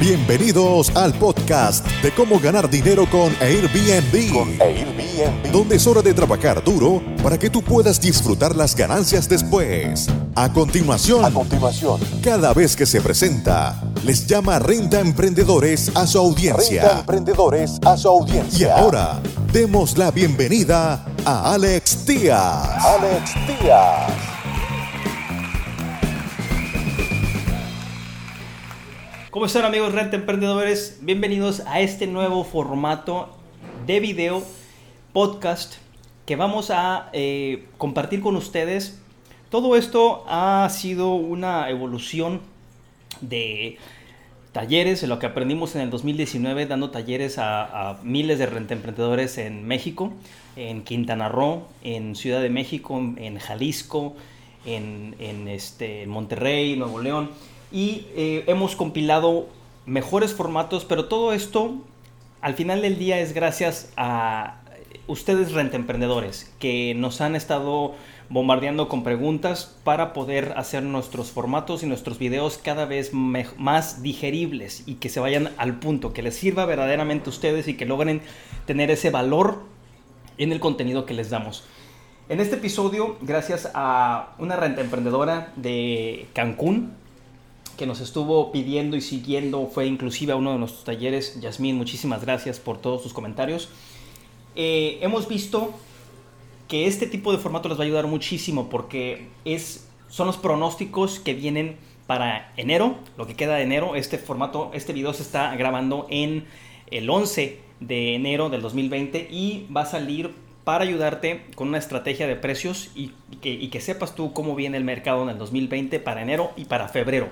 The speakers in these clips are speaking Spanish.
Bienvenidos al podcast de cómo ganar dinero con Airbnb. Con Airbnb. Donde es hora de trabajar duro para que tú puedas disfrutar las ganancias después. A continuación, A continuación, cada vez que se presenta, les llama Renta Emprendedores a su renta audiencia. emprendedores a su Y audiencia. ahora, demos la bienvenida a Alex Díaz. Alex Díaz. ¿Cómo están amigos Renta Emprendedores? Bienvenidos a este nuevo formato de video podcast que vamos a eh, compartir con ustedes. Todo esto ha sido una evolución de talleres, lo que aprendimos en el 2019 dando talleres a, miles de renta emprendedores en México, en Quintana Roo, en Ciudad de México, en Jalisco, en, en, este, en Monterrey, Nuevo León. Y eh, hemos compilado mejores formatos, pero todo esto al final del día es gracias a ustedes renta emprendedores que nos han estado bombardeando con preguntas para poder hacer nuestros formatos y nuestros videos cada vez más digeribles y que se vayan al punto, que les sirva verdaderamente a ustedes y que logren tener ese valor en el contenido que les damos. En este episodio, gracias a una renta emprendedora de Cancún, que nos estuvo pidiendo y siguiendo, fue inclusive a uno de nuestros talleres. Yasmín, muchísimas gracias por todos tus comentarios. Eh, hemos visto que este tipo de formato les va a ayudar muchísimo porque es, son los pronósticos que vienen para enero, lo que queda de enero. Este formato, este video se está grabando en el 11 de enero del 2020 y va a salir para ayudarte con una estrategia de precios y que, y que sepas tú cómo viene el mercado en el 2020 para enero y para febrero.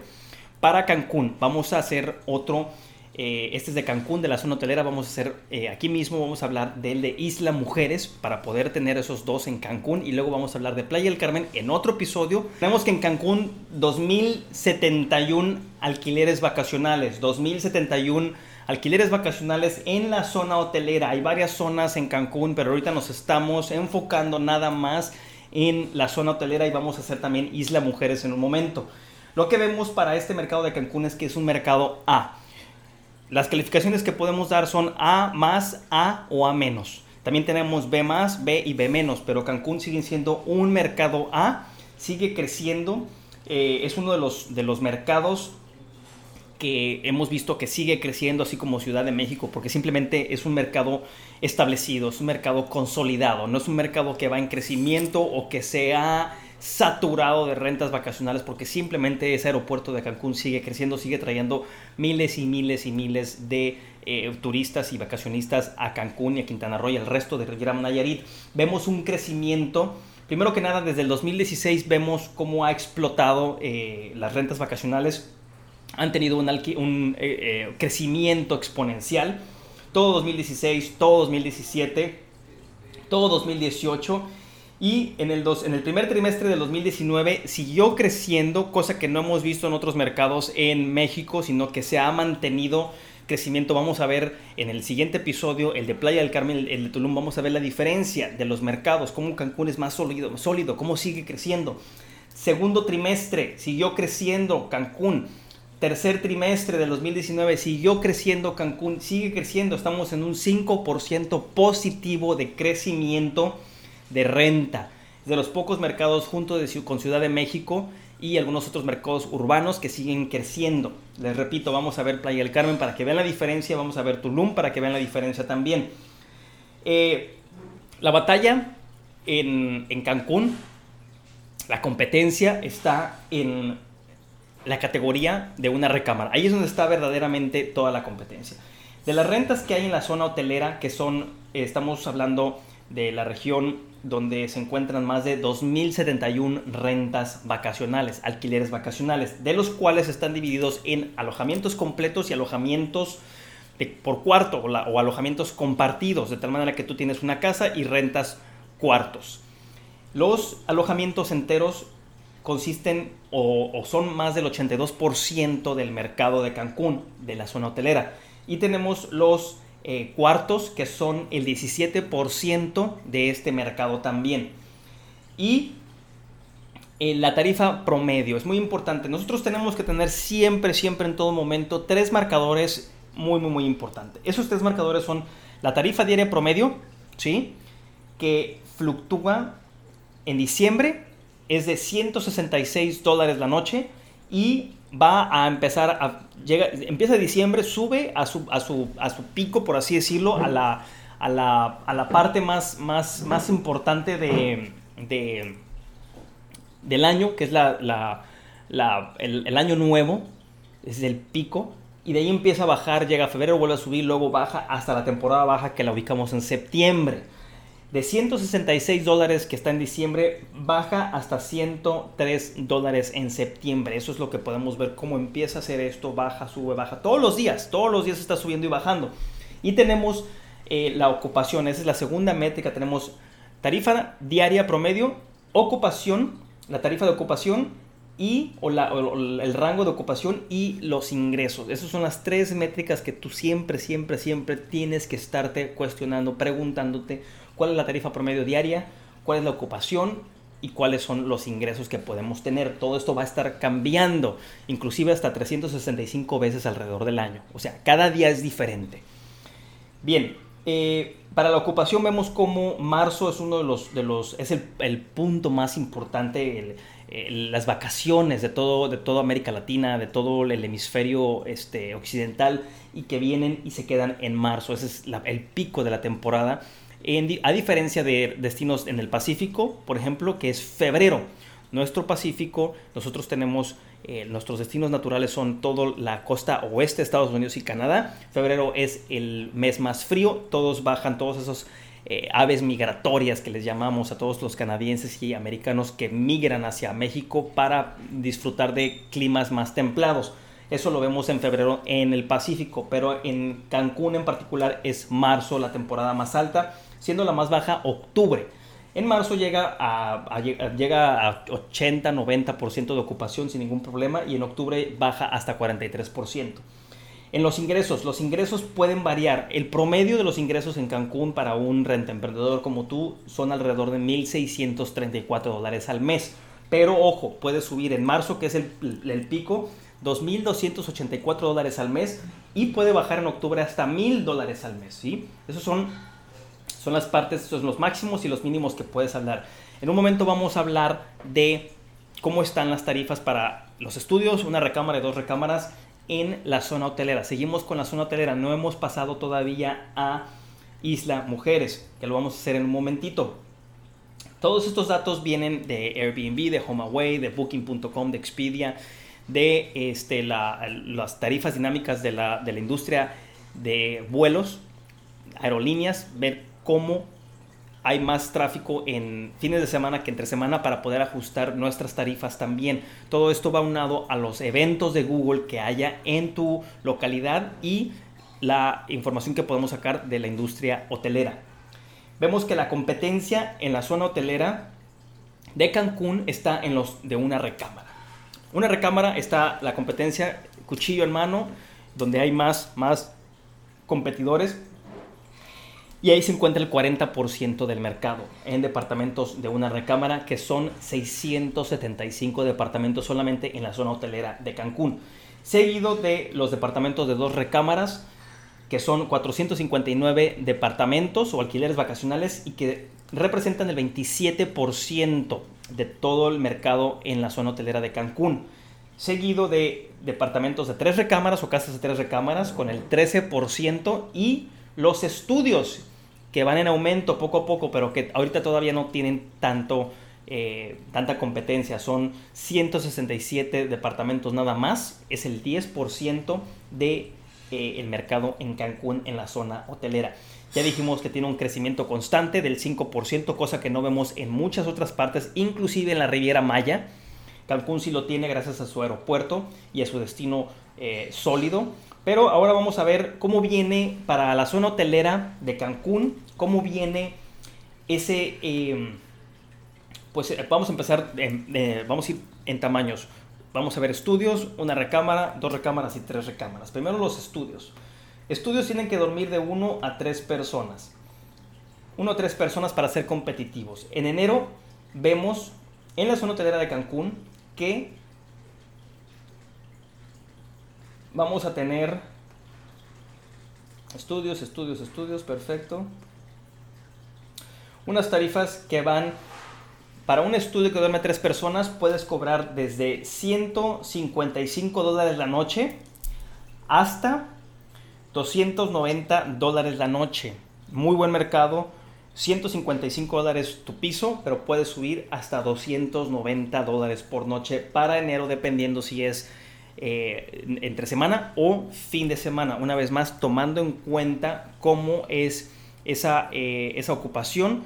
Para Cancún vamos a hacer otro, eh, este es de Cancún, de la zona hotelera, vamos a hacer eh, aquí mismo, vamos a hablar del de Isla Mujeres para poder tener esos dos en Cancún y luego vamos a hablar de Playa del Carmen en otro episodio. Tenemos que en Cancún 2071 alquileres vacacionales, 2071 alquileres vacacionales en la zona hotelera. Hay varias zonas en Cancún, pero ahorita nos estamos enfocando nada más en la zona hotelera y vamos a hacer también Isla Mujeres en un momento. Lo que vemos para este mercado de Cancún es que es un mercado A. Las calificaciones que podemos dar son A más, A o A menos. También tenemos B más, B y B menos, pero Cancún sigue siendo un mercado A, sigue creciendo, eh, es uno de los, de los mercados que hemos visto que sigue creciendo, así como Ciudad de México, porque simplemente es un mercado establecido, es un mercado consolidado, no es un mercado que va en crecimiento o que se ha saturado de rentas vacacionales, porque simplemente ese aeropuerto de Cancún sigue creciendo, sigue trayendo miles y miles y miles de eh, turistas y vacacionistas a Cancún y a Quintana Roo y al resto de Riviera Nayarit. Vemos un crecimiento. Primero que nada, desde el 2016 vemos cómo ha explotado eh, las rentas vacacionales han tenido un, un, eh, crecimiento exponencial. Todo 2016, todo 2017, todo 2018 y en el, dos, en el primer trimestre del 2019 siguió creciendo, cosa que no hemos visto en otros mercados en México, sino que se ha mantenido crecimiento. Vamos a ver en el siguiente episodio, el de Playa del Carmen, el, de Tulum, vamos a ver la diferencia de los mercados, cómo Cancún es más sólido, sólido cómo sigue creciendo. Segundo trimestre siguió creciendo Cancún. Tercer trimestre del 2019 siguió creciendo Cancún, sigue creciendo, estamos en un 5% positivo de crecimiento de renta. De los pocos mercados junto de, con Ciudad de México y algunos otros mercados urbanos que siguen creciendo. Les repito, vamos a ver Playa del Carmen para que vean la diferencia, vamos a ver Tulum para que vean la diferencia también. Eh, la batalla en, en Cancún, la competencia está en la categoría de una recámara. Ahí es donde está verdaderamente toda la competencia. De las rentas que hay en la zona hotelera, que son, eh, estamos hablando de la región donde se encuentran más de 2.071 rentas vacacionales, alquileres vacacionales, de los cuales están divididos en alojamientos completos y alojamientos por cuarto o, alojamientos compartidos, de tal manera que tú tienes una casa y rentas cuartos. Los alojamientos enteros consisten o, o son más del 82% del mercado de Cancún, de la zona hotelera. Y tenemos los eh, cuartos, que son el 17% de este mercado también. Y eh, la tarifa promedio. Es muy importante. Nosotros tenemos que tener siempre, siempre en todo momento tres marcadores muy, muy, muy importantes. Esos tres marcadores son la tarifa diaria promedio, ¿sí? Que fluctúa en diciembre, es de 166 dólares la noche y va a empezar a llega, empieza diciembre, sube a su, a su, a su pico, por así decirlo, a la, a la, a la parte más, más, más importante de, de, del año, que es la, la, la el, el, año nuevo, es el pico, y de ahí empieza a bajar, llega a febrero, vuelve a subir, luego baja hasta la temporada baja que la ubicamos en septiembre. De 166 dólares que está en diciembre, baja hasta 103 dólares en septiembre. Eso es lo que podemos ver cómo empieza a hacer esto, baja, sube, baja. Todos los días, todos los días está subiendo y bajando. Y tenemos eh, la ocupación, esa es la segunda métrica. Tenemos tarifa diaria promedio, ocupación, la tarifa de ocupación y el rango de ocupación y los ingresos. Esas son las tres métricas que tú siempre, siempre, siempre tienes que estarte cuestionando, preguntándote cuál es la tarifa promedio diaria, cuál es la ocupación y cuáles son los ingresos que podemos tener. Todo esto va a estar cambiando, inclusive hasta 365 veces alrededor del año. O sea, cada día es diferente. Bien, eh, para la ocupación vemos como marzo es uno de los, de los es el, punto más importante, las vacaciones de todo, de toda América Latina, de todo el hemisferio este, occidental y que vienen y se quedan en marzo. Ese es el pico de la temporada a diferencia de destinos en el Pacífico, por ejemplo, que es febrero. Nuestro Pacífico, nosotros tenemos, eh, nuestros destinos naturales son toda la costa oeste de Estados Unidos y Canadá. Febrero es el mes más frío, todos bajan, todos esos eh, aves migratorias que les llamamos a todos los canadienses y americanos que migran hacia México para disfrutar de climas más templados. Eso lo vemos en febrero en el Pacífico, pero en Cancún en particular es marzo la temporada más alta siendo la más baja octubre. En marzo llega a, llega a 80-90% de ocupación sin ningún problema y en octubre baja hasta 43%. En los ingresos, los ingresos pueden variar. El promedio de los ingresos en Cancún para un renta emprendedor como tú son alrededor de 1.634 dólares al mes. Pero ojo, puede subir en marzo, que es el, el pico, 2.284 dólares al mes y puede bajar en octubre hasta 1.000 dólares al mes. ¿sí? Esos son son las partes, son los máximos y los mínimos que puedes hablar. En un momento vamos a hablar de cómo están las tarifas para los estudios, una recámara y dos recámaras en la zona hotelera. Seguimos con la zona hotelera, no hemos pasado todavía a Isla Mujeres, que lo vamos a hacer en un momentito. Todos estos datos vienen de Airbnb, de HomeAway, de Booking.com, de Expedia, de este, la, las tarifas dinámicas de la, de la industria de vuelos, aerolíneas, ver cómo hay más tráfico en fines de semana que entre semana para poder ajustar nuestras tarifas también. Todo esto va unado a los eventos de Google que haya en tu localidad y la información que podemos sacar de la industria hotelera. Vemos que la competencia en la zona hotelera de Cancún está en los de una recámara. Una recámara está la competencia cuchillo en mano, donde hay más, más competidores y ahí se encuentra el 40% del mercado en departamentos de una recámara, que son 675 departamentos solamente en la zona hotelera de Cancún. Seguido de los departamentos de dos recámaras, que son 459 departamentos o alquileres vacacionales y que representan el 27% de todo el mercado en la zona hotelera de Cancún. Seguido de departamentos de tres recámaras o casas de tres recámaras con el 13% y los estudios que van en aumento poco a poco, pero que ahorita todavía no tienen tanto, eh, tanta competencia. Son 167 departamentos nada más. Es el 10% del de, eh, mercado en Cancún en la zona hotelera. Ya dijimos que tiene un crecimiento constante del 5%, cosa que no vemos en muchas otras partes, inclusive en la Riviera Maya. Cancún sí lo tiene gracias a su aeropuerto y a su destino eh, sólido. Pero ahora vamos a ver cómo viene para la zona hotelera de Cancún, cómo viene ese... Em, pues eh, vamos a empezar, vamos a ir en tamaños. Vamos a ver estudios, una recámara, dos recámaras y tres recámaras. Primero los estudios. Estudios tienen que dormir de uno a tres personas. Uno a tres personas para ser competitivos. En enero vemos en la zona hotelera de Cancún que vamos a tener estudios, estudios, estudios, perfecto. Unas tarifas que van para un estudio que duerme tres personas puedes cobrar desde 155 dólares la noche hasta 290 dólares la noche. Muy buen mercado. 155 dólares tu piso, pero puedes subir hasta 290 dólares por noche para enero, dependiendo si es eh, entre semana o fin de semana. Una vez más, tomando en cuenta cómo es esa, eh, esa ocupación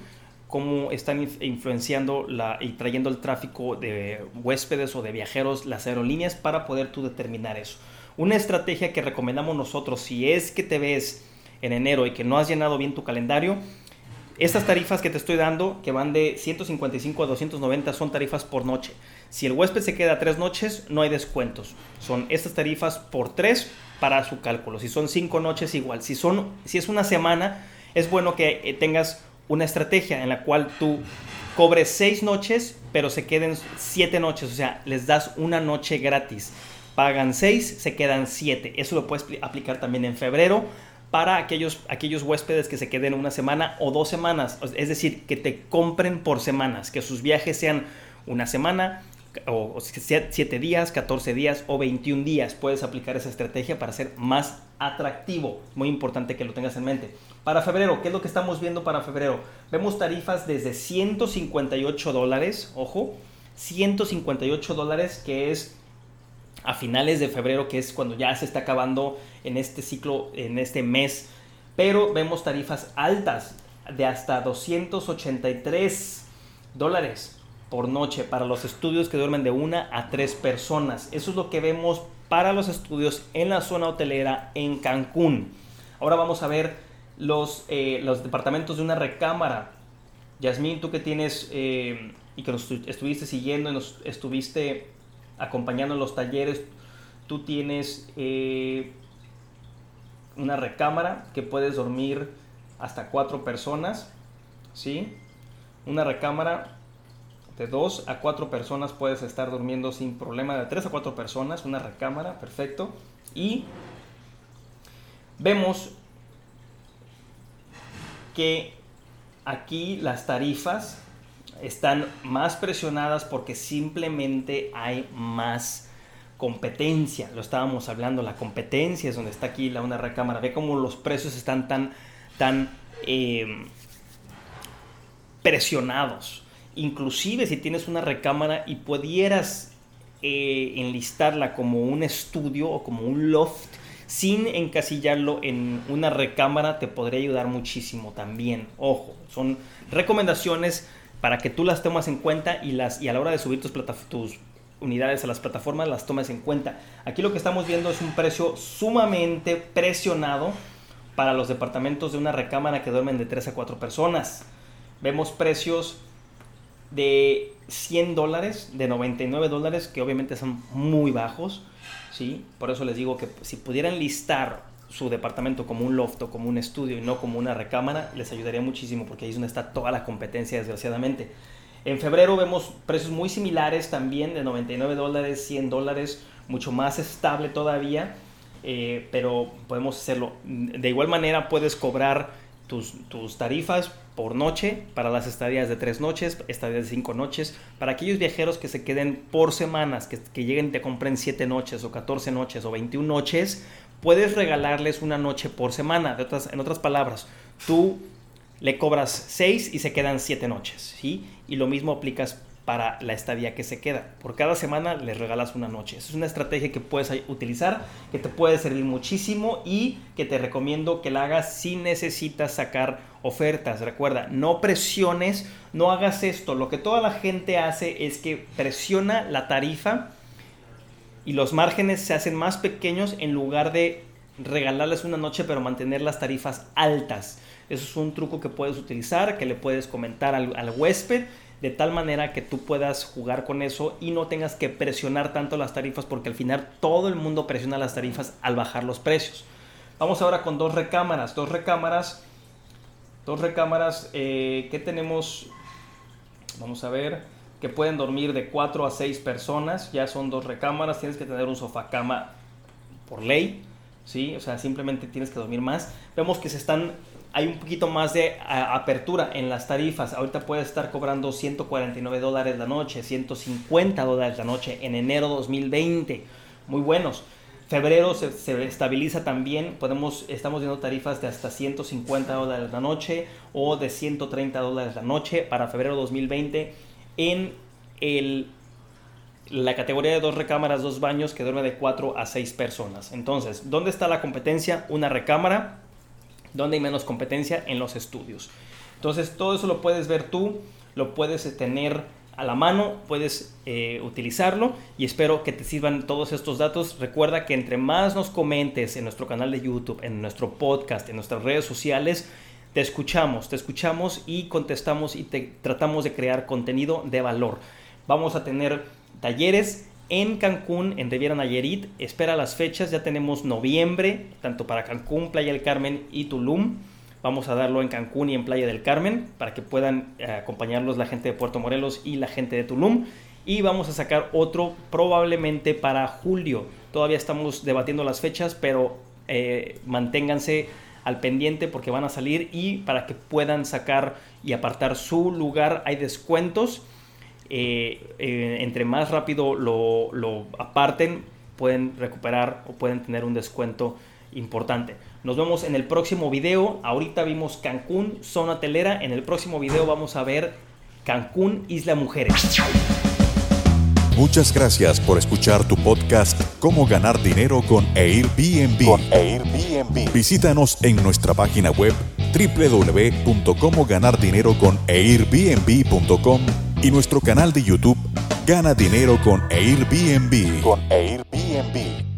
cómo están influenciando y trayendo el tráfico de huéspedes o de viajeros las aerolíneas para poder tú determinar eso. Una estrategia que recomendamos nosotros si es que te ves en enero y que no has llenado bien tu calendario, estas tarifas que te estoy dando, que van de 155 a 290, son tarifas por noche. Si el huésped se queda tres noches, no hay descuentos. Son estas tarifas por tres para su cálculo. Si son cinco noches, igual. Si, son, si es una semana, es bueno que eh, tengas una estrategia en la cual tú cobres seis noches, pero se queden siete noches, o sea, les das una noche gratis. Pagan seis, se quedan siete. Eso lo puedes aplicar también en febrero para aquellos, aquellos huéspedes que se queden una semana o dos semanas. Es decir, que te compren por semanas, que sus viajes sean una semana, o 7 días, 14 días o 21 días. Puedes aplicar esa estrategia para ser más atractivo. Muy importante que lo tengas en mente. Para febrero, ¿qué es lo que estamos viendo para febrero? Vemos tarifas desde 158 dólares, ojo, 158 dólares que es a finales de febrero, que es cuando ya se está acabando en este ciclo, en este mes. Pero vemos tarifas altas de hasta 283 dólares por noche para los estudios que duermen de una a tres personas. Eso es lo que vemos para los estudios en la zona hotelera en Cancún. Ahora vamos a ver los, eh, los departamentos de una recámara. Yasmín, tú que tienes eh, y que nos estuviste siguiendo y nos estuviste acompañando en los talleres, tú tienes eh, una recámara que puedes dormir hasta cuatro personas, ¿sí? Una recámara de 2 a 4 personas puedes estar durmiendo sin problema. De 3 a 4 personas, una recámara, perfecto. Y vemos que aquí las tarifas están más presionadas porque simplemente hay más competencia. Lo estábamos hablando, la competencia es donde está aquí la una recámara. Ve cómo los precios están tan, tan eh, presionados inclusive si tienes una recámara y pudieras eh, enlistarla como un estudio o como un loft, sin encasillarlo en una recámara, te podría ayudar muchísimo también. Ojo, son recomendaciones para que tú las tomas en cuenta y, las, y a la hora de subir tus, tus unidades a las plataformas las tomes en cuenta. Aquí lo que estamos viendo es un precio sumamente presionado para los departamentos de una recámara que duermen de 3 a 4 personas. Vemos precios de 100 dólares, de 99 dólares, que obviamente son muy bajos, ¿sí? Por eso les digo que si pudieran listar su departamento como un loft o como un estudio y no como una recámara, les ayudaría muchísimo porque ahí es donde está toda la competencia, desgraciadamente. En febrero vemos precios muy similares también, de 99 dólares, 100 dólares, mucho más estable todavía, eh, pero podemos hacerlo. De igual manera puedes cobrar tus, tus tarifas por noche para las estadías de tres noches, estadías de cinco noches, para aquellos viajeros que se queden por semanas, que, que lleguen y te compren siete noches o 14 noches o 21 noches, puedes regalarles una noche por semana. De otras, en otras palabras, tú le cobras seis y se quedan siete noches, ¿sí? Y lo mismo aplicas para la estadía que se queda. Por cada semana les regalas una noche. es una estrategia que puedes utilizar, que te puede servir muchísimo y que te recomiendo que la hagas si necesitas sacar ofertas. Recuerda, no presiones, no hagas esto. Lo que toda la gente hace es que presiona la tarifa y los márgenes se hacen más pequeños en lugar de regalarles una noche pero mantener las tarifas altas. Eso es un truco que puedes utilizar, que le puedes comentar al, al huésped de tal manera que tú puedas jugar con eso y no tengas que presionar tanto las tarifas porque al final todo el mundo presiona las tarifas al bajar los precios. Vamos ahora con dos recámaras, dos recámaras, dos recámaras eh, que tenemos, vamos a ver, que pueden dormir de 4 a 6 personas, ya son dos recámaras, tienes que tener un sofá cama por ley, ¿sí? O sea, simplemente tienes que dormir más. Vemos que se están hay un poquito más de apertura en las tarifas. Ahorita puedes estar cobrando 149 dólares la noche, 150 dólares la noche en enero 2020. Muy buenos. Febrero se, estabiliza también. Podemos, estamos viendo tarifas de hasta 150 dólares la noche o de 130 dólares la noche para febrero 2020 en el, la categoría de dos recámaras, dos baños que duerme de 4 a 6 personas. Entonces, ¿dónde está la competencia? Una recámara donde hay menos competencia en los estudios. Entonces todo eso lo puedes ver tú, lo puedes tener a la mano, puedes eh, utilizarlo y espero que te sirvan todos estos datos. Recuerda que entre más nos comentes en nuestro canal de YouTube, en nuestro podcast, en nuestras redes sociales, te escuchamos, te escuchamos y contestamos y te tratamos de crear contenido de valor. Vamos a tener talleres en Cancún, en Riviera Nayarit. Espera las fechas, ya tenemos noviembre, tanto para Cancún, Playa del Carmen y Tulum. Vamos a darlo en Cancún y en Playa del Carmen para que puedan eh, acompañarlos la gente de Puerto Morelos y la gente de Tulum. Y vamos a sacar otro probablemente para julio. Todavía estamos debatiendo las fechas, pero eh, manténganse al pendiente porque van a salir y para que puedan sacar y apartar su lugar hay descuentos eh, eh, entre más rápido lo, aparten, pueden recuperar o pueden tener un descuento importante. Nos vemos en el próximo video. Ahorita vimos Cancún, zona telera. En el próximo video vamos a ver Cancún, Isla Mujeres. Muchas gracias por escuchar tu podcast Cómo ganar dinero con Airbnb. Con Airbnb. Visítanos en nuestra página web www.comoganardineroconairbnb.com y nuestro canal de YouTube Gana Dinero con Airbnb. Con Airbnb.